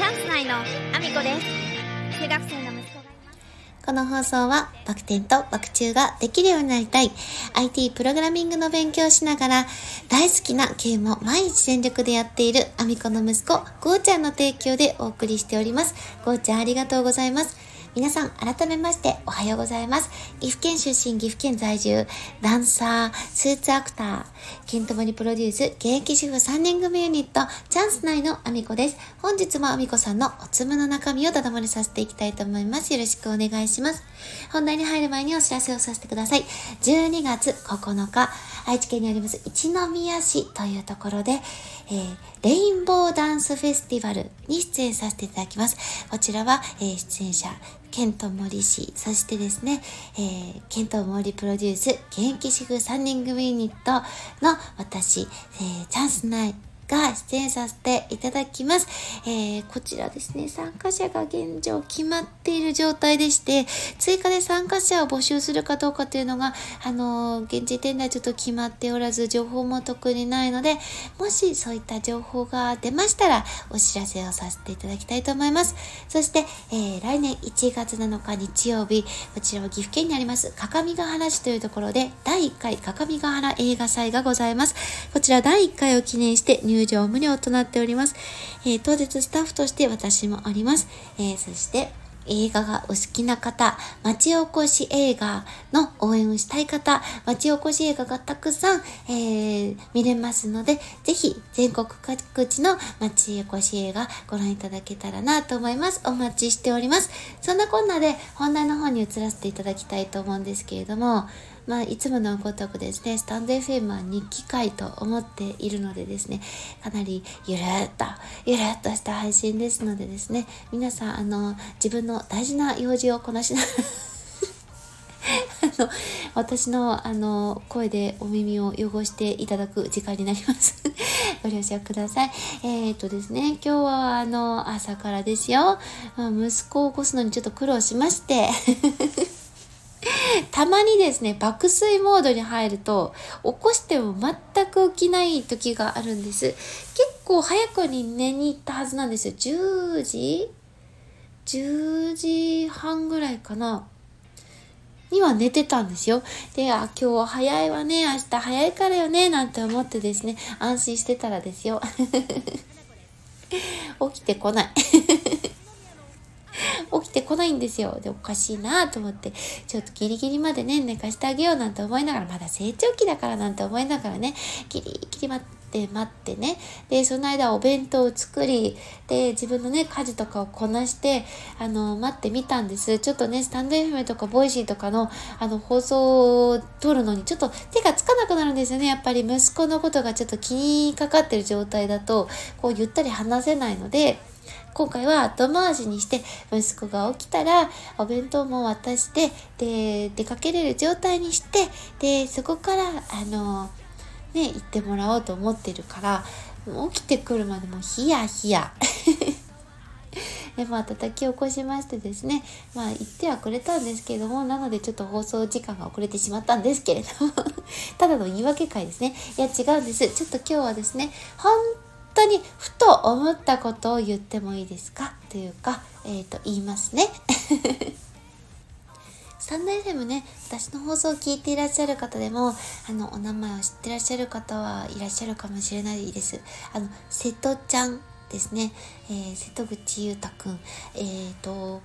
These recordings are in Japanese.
チャンス内のアミコです中学生の息子がいますこの放送はバク転とバク宙ができるようになりたい IT プログラミングの勉強をしながら大好きなゲームを毎日全力でやっているアミコの息子ゴーちゃんの提供でお送りしております。ゴーちゃんありがとうございます。皆さん、改めましておはようございます。岐阜県出身、岐阜県在住、ダンサー、スーツアクター、ケントモリプロデュース、現役主婦3人組ユニット、チャンス内のアミコです。本日もアミコさんのおつむの中身をただ漏れさせていきたいと思います。よろしくお願いします。本題に入る前にお知らせをさせてください。12月9日、愛知県にあります一宮市というところで、えーレインボーダンスフェスティバルに出演させていただきます。こちらは、えー出演者、ケント・モリ氏、そしてですね、えーケント・モリプロデュース、現役主婦3人組ユニットの私、えーチャンス内が出演させていただきます。えーこちらですね、参加者が現状決まっている状態でして、追加で参加者を募集するかどうかというのが、あのー現時点ではちょっと決まっておらず、情報も特にないので、もしそういった情報が出ましたら、お知らせをさせていただきたいと思います。そして、えー来年1月7日日曜日、こちらは岐阜県にあります、各務原市というところで、第1回各務原映画祭がございます。こちら第1回を記念して入場無料となっております。えー当日スタッフとして私もおります。えーそして、映画がお好きな方、町おこし映画の応援をしたい方、町おこし映画がたくさん、えー見れますので、ぜひ全国各地の町おこし映画ご覧いただけたらなと思います。お待ちしております。そんなこんなで本題の方に移らせていただきたいと思うんですけれども、まあ、いつものごとくですね、スタンド FM は日記会と思っているのでですね、かなりゆるっと、ゆるっとした配信ですのでですね、皆さん、あの、自分の大事な用事をこなしながら、あの、私の、あの、声でお耳を汚していただく時間になります。ご了承ください。えー、とですね、今日は、あの、朝からですよ。まあ息子を起こすのにちょっと苦労しまして、たまにですね、爆睡モードに入ると、起こしても全く起きない時があるんです。結構早くに寝に行ったはずなんですよ。10時 ?10 時半ぐらいかな？には寝てたんですよ。で、あ、今日は早いわね、明日早いからよね、なんて思ってですね、安心してたらですよ。起きてこない。こないんですよ。で、おかしいなと思って、ちょっとギリギリまでね、寝かしてあげようなんて思いながら、まだ成長期だからなんて思いながらね、ギリギリ待って待ってね。で、その間お弁当を作り、で、自分のね、家事とかをこなして、あの、待ってみたんです。ちょっとね、 stand.fm とか Voicy とかの、あの、放送を撮るのに、ちょっと手がつかなくなるんですよね。やっぱり息子のことがちょっと気にかかってる状態だと、こう、ゆったり話せないので、今回は後回しにして息子が起きたらお弁当も渡してで出かけれる状態にしてでそこからあのね行ってもらおうと思ってるから起きてくるまでもヒヤヒヤ。でまあ叩き起こしましてですねまあ言ってはくれたんですけれどもなのでちょっと放送時間が遅れてしまったんですけれども ただの言い訳会ですね。いや違うんです。ちょっと今日はですね本当にふと思ったことを言ってもいいですか？というか、えっ、と、言いますね。スタンド FM ね、私の放送を聞いていらっしゃる方でも、あの、お名前を知ってらっしゃる方はいらっしゃるかもしれないです。あの、瀬戸ちゃんですね。えー瀬戸口裕太くん。えっ、と、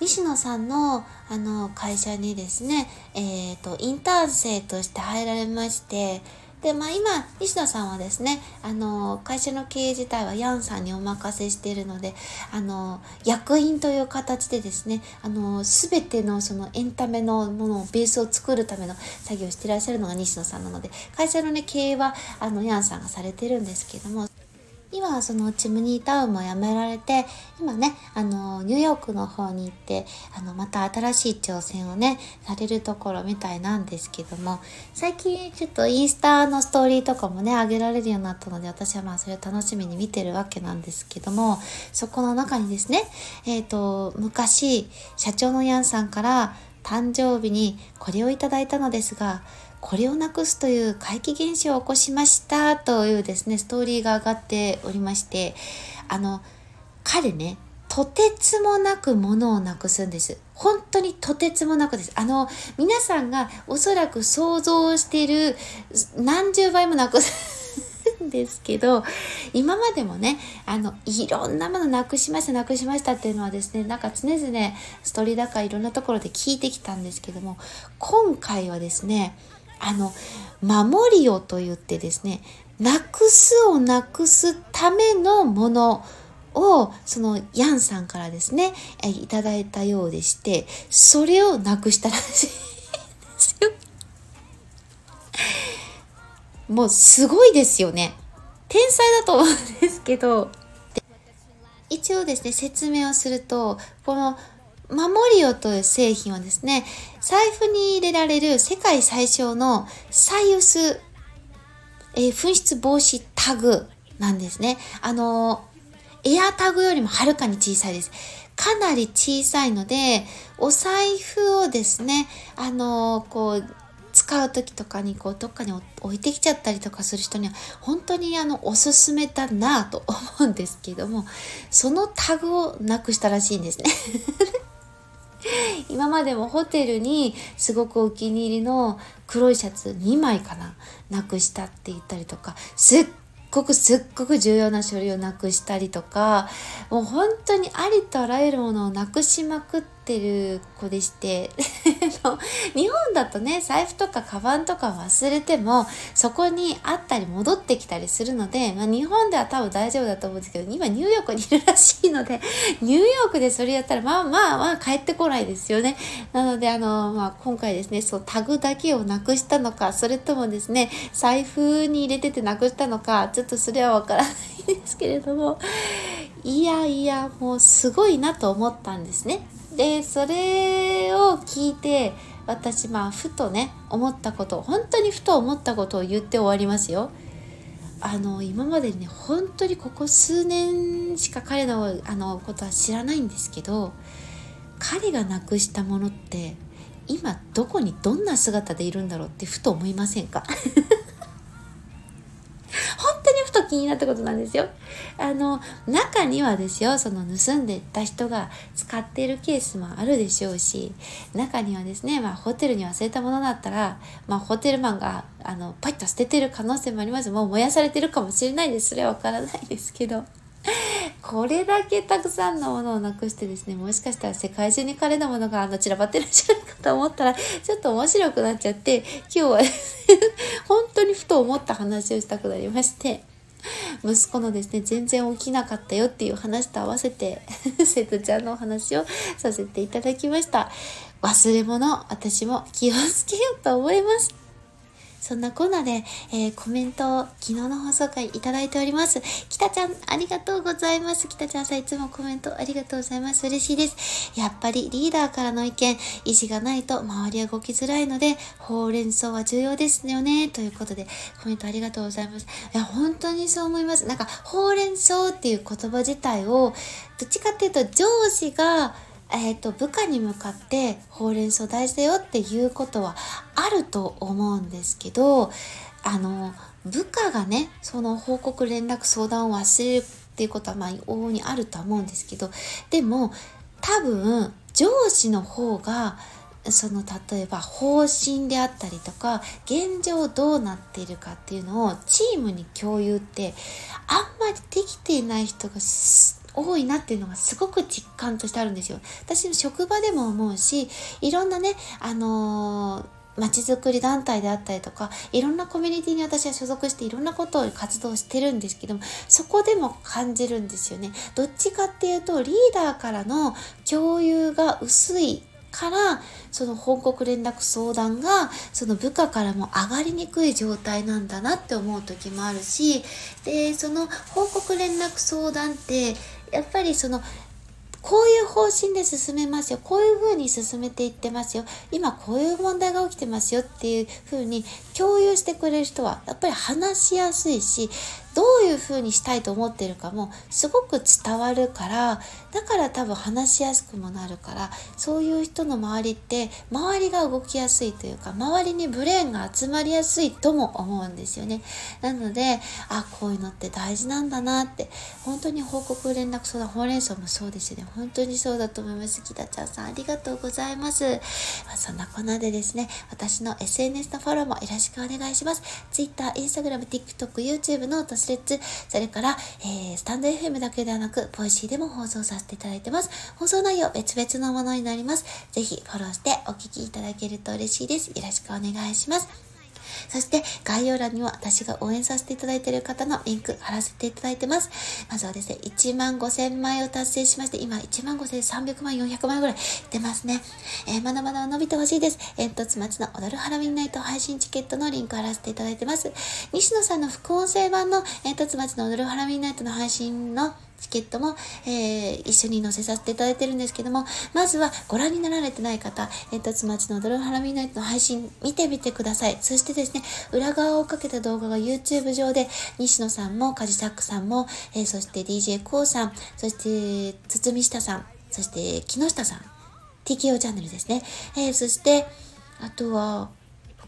西野さんのあの会社にですね、えっ、と、インターン生として入られまして、で、まあ今、西野さんはですね、あの、会社の経営自体はヤンさんにお任せしているので、あの、役員という形でですね、あの、すべてのそのエンタメのものを、ベースを作るための作業をしていらっしゃるのが西野さんなので、会社のね、経営は、あの、ヤンさんがされてるんですけども、今はそのチムニータウンも辞められて、今ね、あの、ニューヨークの方に行って、あの、また新しい挑戦をね、されるところみたいなんですけども、最近ちょっとインスタのストーリーとかもね、上げられるようになったので、私はまあそれを楽しみに見てるわけなんですけども、そこの中にですね、えっ、と、昔、社長のヤンさんから、誕生日にこれをいただいたのですが、これをなくすという怪奇現象を起こしましたというですね、ストーリーが上がっておりまして、あの、彼ね、とてつもなく物をなくすんです。本当にとてつもなくです。あの、皆さんがおそらく想像している何十倍もなくすんですけど、今までもね、あの、いろんなものなくしました、なくしましたっていうのはですね、なんか常々ストーリーだかいろんなところで聞いてきたんですけども、今回はですね、あの、守りをと言ってですね、なくすをなくすためのものを、そのヤンさんからですね、いただいたようでして、それをなくしたらしいですよ。もうすごいですよね。天才だと思うんですけど、一応ですね、説明をすると、この守りよという製品はですね、財布に入れられる世界最小のサイウス、えー、紛失防止タグなんですね。あのエアタグよりもはるかに小さいです。かなり小さいので、お財布をですね、あのこう、使う時とかにこうどっかに置いてきちゃったりとかする人には本当にあのおすすめだなぁと思うんですけどもそのタグをなくしたらしいんですね今までもホテルにすごくお気に入りの黒いシャツ2枚かななくしたって言ったりとかすっごくすっごく重要な書類をなくしたりとかもう本当にありとあらゆるものをなくしまくってる子でして。日本だとね財布とかカバンとか忘れてもそこにあったり戻ってきたりするので、まあ、日本では多分大丈夫だと思うんですけど今ニューヨークにいるらしいので ニューヨークでそれやったらまあまあまあ帰ってこないですよねなのであの、まあ、今回ですねそうタグだけをなくしたのかそれともですね財布に入れててなくしたのかちょっとそれはわからないですけれどもいやいやもうすごいなと思ったんですね。でそれを聞いて私まあふとね思ったこと本当にふと思ったことを言って終わりますよ。あの今までね本当にここ数年しか彼のあのことは知らないんですけど彼がなくしたものって今どこにどんな姿でいるんだろうってふと思いませんか？気になったことなんですよ。あの、中にはですよ、その盗んでった人が使っているケースもあるでしょうし、中にはですね、まあホテルに忘れたものだったら、まあホテルマンが、あの、パッと捨ててる可能性もあります。もう燃やされてるかもしれないです。それはわからないですけど。これだけたくさんのものをなくしてですね、もしかしたら世界中に彼のものがあの散らばってるんじゃないかと思ったら、ちょっと面白くなっちゃって、今日は本当にふと思った話をしたくなりまして、息子のですね、全然起きなかったよっていう話と合わせて、瀬戸ちゃんのお話をさせていただきました。忘れ物、私も気をつけようと思います。そんなコーナーで、えー、コメントを昨日の放送回いただいております。きたちゃん、ありがとうございます。きたちゃんさん、いつもコメントありがとうございます。嬉しいです。やっぱりリーダーからの意見、意思がないと周りは動きづらいので、ほうれん草は重要ですよね。ということで、コメントありがとうございます。いや、本当にそう思います。なんか、ほうれん草っていう言葉自体を、どっちかっていうと上司が、えっ、ー、と、部下に向かってほうれん草大事だよっていうことはあると思うんですけど、あの、部下がね、その報告連絡相談を忘れるっていうことはまあ往々にあるとは思うんですけど、でも多分上司の方がその例えば方針であったりとか現状どうなっているかっていうのをチームに共有ってあんまりできていない人が多いなっていうのがすごく実感としてあるんですよ。私の職場でも思うし、いろんなね、あのーまちづくり団体であったりとかいろんなコミュニティに私は所属していろんなことを活動してるんですけどもそこでも感じるんですよねどっちかっていうとリーダーからの共有が薄いからその報告連絡相談がその部下からも上がりにくい状態なんだなって思う時もあるしでその報告連絡相談ってやっぱりそのこういう方針で進めますよ。こういう風に進めていってますよ。今こういう問題が起きてますよっていう風に共有してくれる人はやっぱり話しやすいし、どういう風にしたいと思ってるかもすごく伝わるからだから多分話しやすくもなるからそういう人の周りって周りが動きやすいというか周りにブレーンが集まりやすいとも思うんですよね。なのであこういうのって大事なんだなって本当に報告連絡相談ほうれん草もそうですよね。本当にそうだと思います。木田ちゃんさんありがとうございます、まあ、そんなこんなでですね私の SNS のフォローもよろしくお願いします。Twitter、Instagram、TikTok、YouTube の Threads それから、えー、 stand.fm だけではなく Voicy でも放送させていただいてます。放送内容別々のものになります。ぜひフォローしてお聴きいただけると嬉しいです。よろしくお願いします。そして概要欄には私が応援させていただいている方のリンク貼らせていただいてます。まずはですね、1万5000枚を達成しまして、今1万5300万、400万ぐらい出ますね。えー、まだまだ伸びてほしいです。煙突町の踊るハラミンナイト配信チケットのリンク貼らせていただいてます。西野さんの副音声版の煙突町の踊るハラミンナイトの配信のチケットも、えー、一緒に載せさせていただいてるんですけども、まずはご覧になられてない方、えっ、ー、と、つまちのドルハラミナイトの配信見てみてください。そしてですね、裏側をかけた動画が YouTube 上で、西野さんも、カジサックさんも、えー、そして DJ KOO さん、そして、堤下さん、そして木下さん、TKO チャンネルですね。えー、そして、あとは、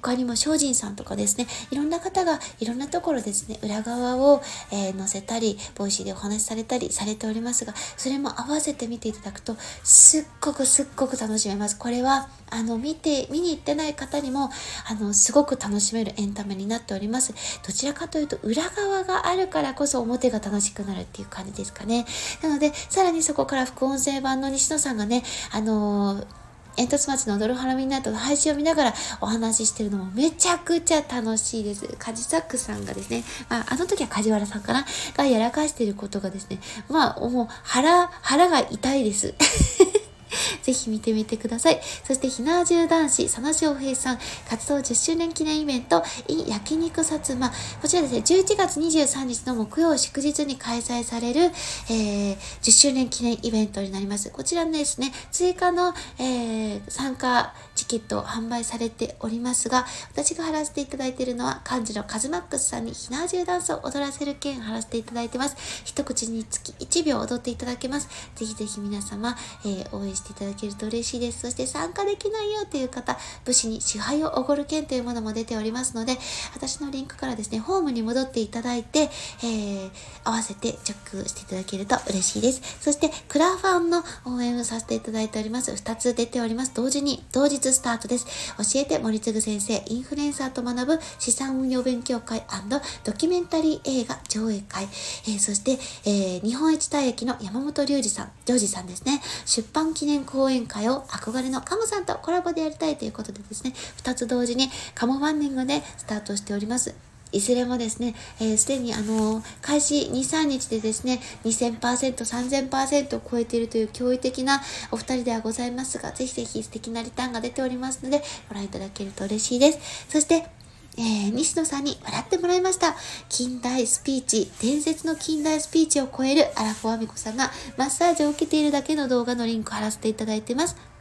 他にも精進さんとかですね、いろんな方がいろんなところですね、裏側を、えー、載せたり、 Voicy でお話しされたりされておりますが、それも合わせて見ていただくと、すっごくすっごく楽しめます。これは、あの、見て、見に行ってない方にも、あの、すごく楽しめるエンタメになっております。どちらかというと、裏側があるからこそ表が楽しくなるっていう感じですかね。なので、さらにそこから副音声版の西野さんがね、あのー煙突町のドルハラミナイトの配信を見ながらお話ししてるのもめちゃくちゃ楽しいです。カジサックさんがですね、まあ、あの時は梶原さんかな？がやらかしてることがですね、まあ、もう腹、腹が痛いです。ぜひ見てみてください。そして、ひなじゅう男子、佐野翔平さん、活動10周年記念イベント、in 焼肉薩摩。こちらですね、11月23日の木曜祝日に開催される、えー、10周年記念イベントになります。こちらですね、追加の、えー、参加チケットを販売されておりますが、私が貼らせていただいているのは、漢字のカズマックスさんにひなじゅうダンスを踊らせる件貼らせていただいてます。一口につき1秒踊っていただけます。ぜひぜひ皆様、えー、応援していただけると嬉しいです。そして参加できないよという方、武士に支配をおごる券というものも出ておりますので、私のリンクからですね、ホームに戻っていただいて、えー、合わせてチェックしていただけると嬉しいです。そして、クラファンの応援をさせていただいております。2つ出ております。同時に、同日スタートです。教えて森次先生、インフルエンサーと学ぶ資産運用勉強会ドキュメンタリー映画上映会、えー、そして、えー、日本一体駅の山本隆二さん、ジョージさんですね、出版記念講講演会を憧れのカモさんとコラボでやりたいということでですね、2つ同時にカモファンディングでスタートしております。いずれもですね、す、えー、で、にあの開始2、3日でですね、2000%、3000%を超えているという驚異的なお二人ではございますが、ぜひぜひ素敵なリターンが出ておりますので、ご覧いただけると嬉しいです。そして、えー、西野さんに笑ってもらいました。近代スピーチ、伝説の近代スピーチを超えるアラフォアミコさんがマッサージを受けているだけの動画のリンク貼らせていただいてます。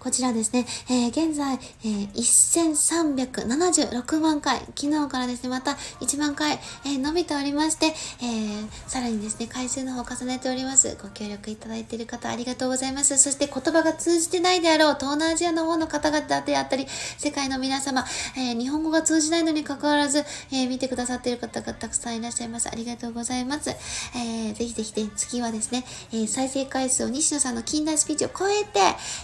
こちらですね、えー、現在、えー、1376万回、昨日からですね、また1万回、えー、伸びておりまして、えー、さらにですね、回数の方を重ねております。ご協力いただいている方ありがとうございます。そして言葉が通じてないであろう、東南アジアの方の方々であったり、世界の皆様、えー、日本語が通じないのに関わらず、えー、見てくださっている方がたくさんいらっしゃいます。ありがとうございます。えー、ぜひぜひね、次はですね、えー、再生回数を西野さんの近代スピーチを超えて、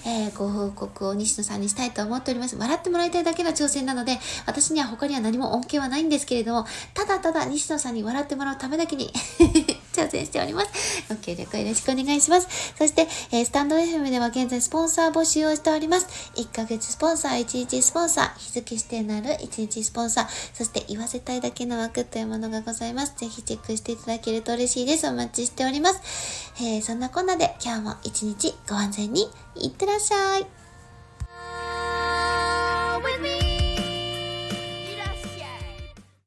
えー、ご報報告を西野さんにしたいと思っております。笑ってもらいたいだけの挑戦なので、私には他には何も恩恵はないんですけれども、ただただ西野さんに笑ってもらうためだけに戦しております。ご協力よろしくお願いします。そして、えー、スタンド FM では現在スポンサー募集をしております。1ヶ月スポンサー、1日スポンサー、日付指定のある1日スポンサー、そして言わせたいだけの枠というものがございます。ぜひチェックしていただけると嬉しいです。お待ちしております。えー、そんなこんなで今日も一日ご安全にいってらっしゃい。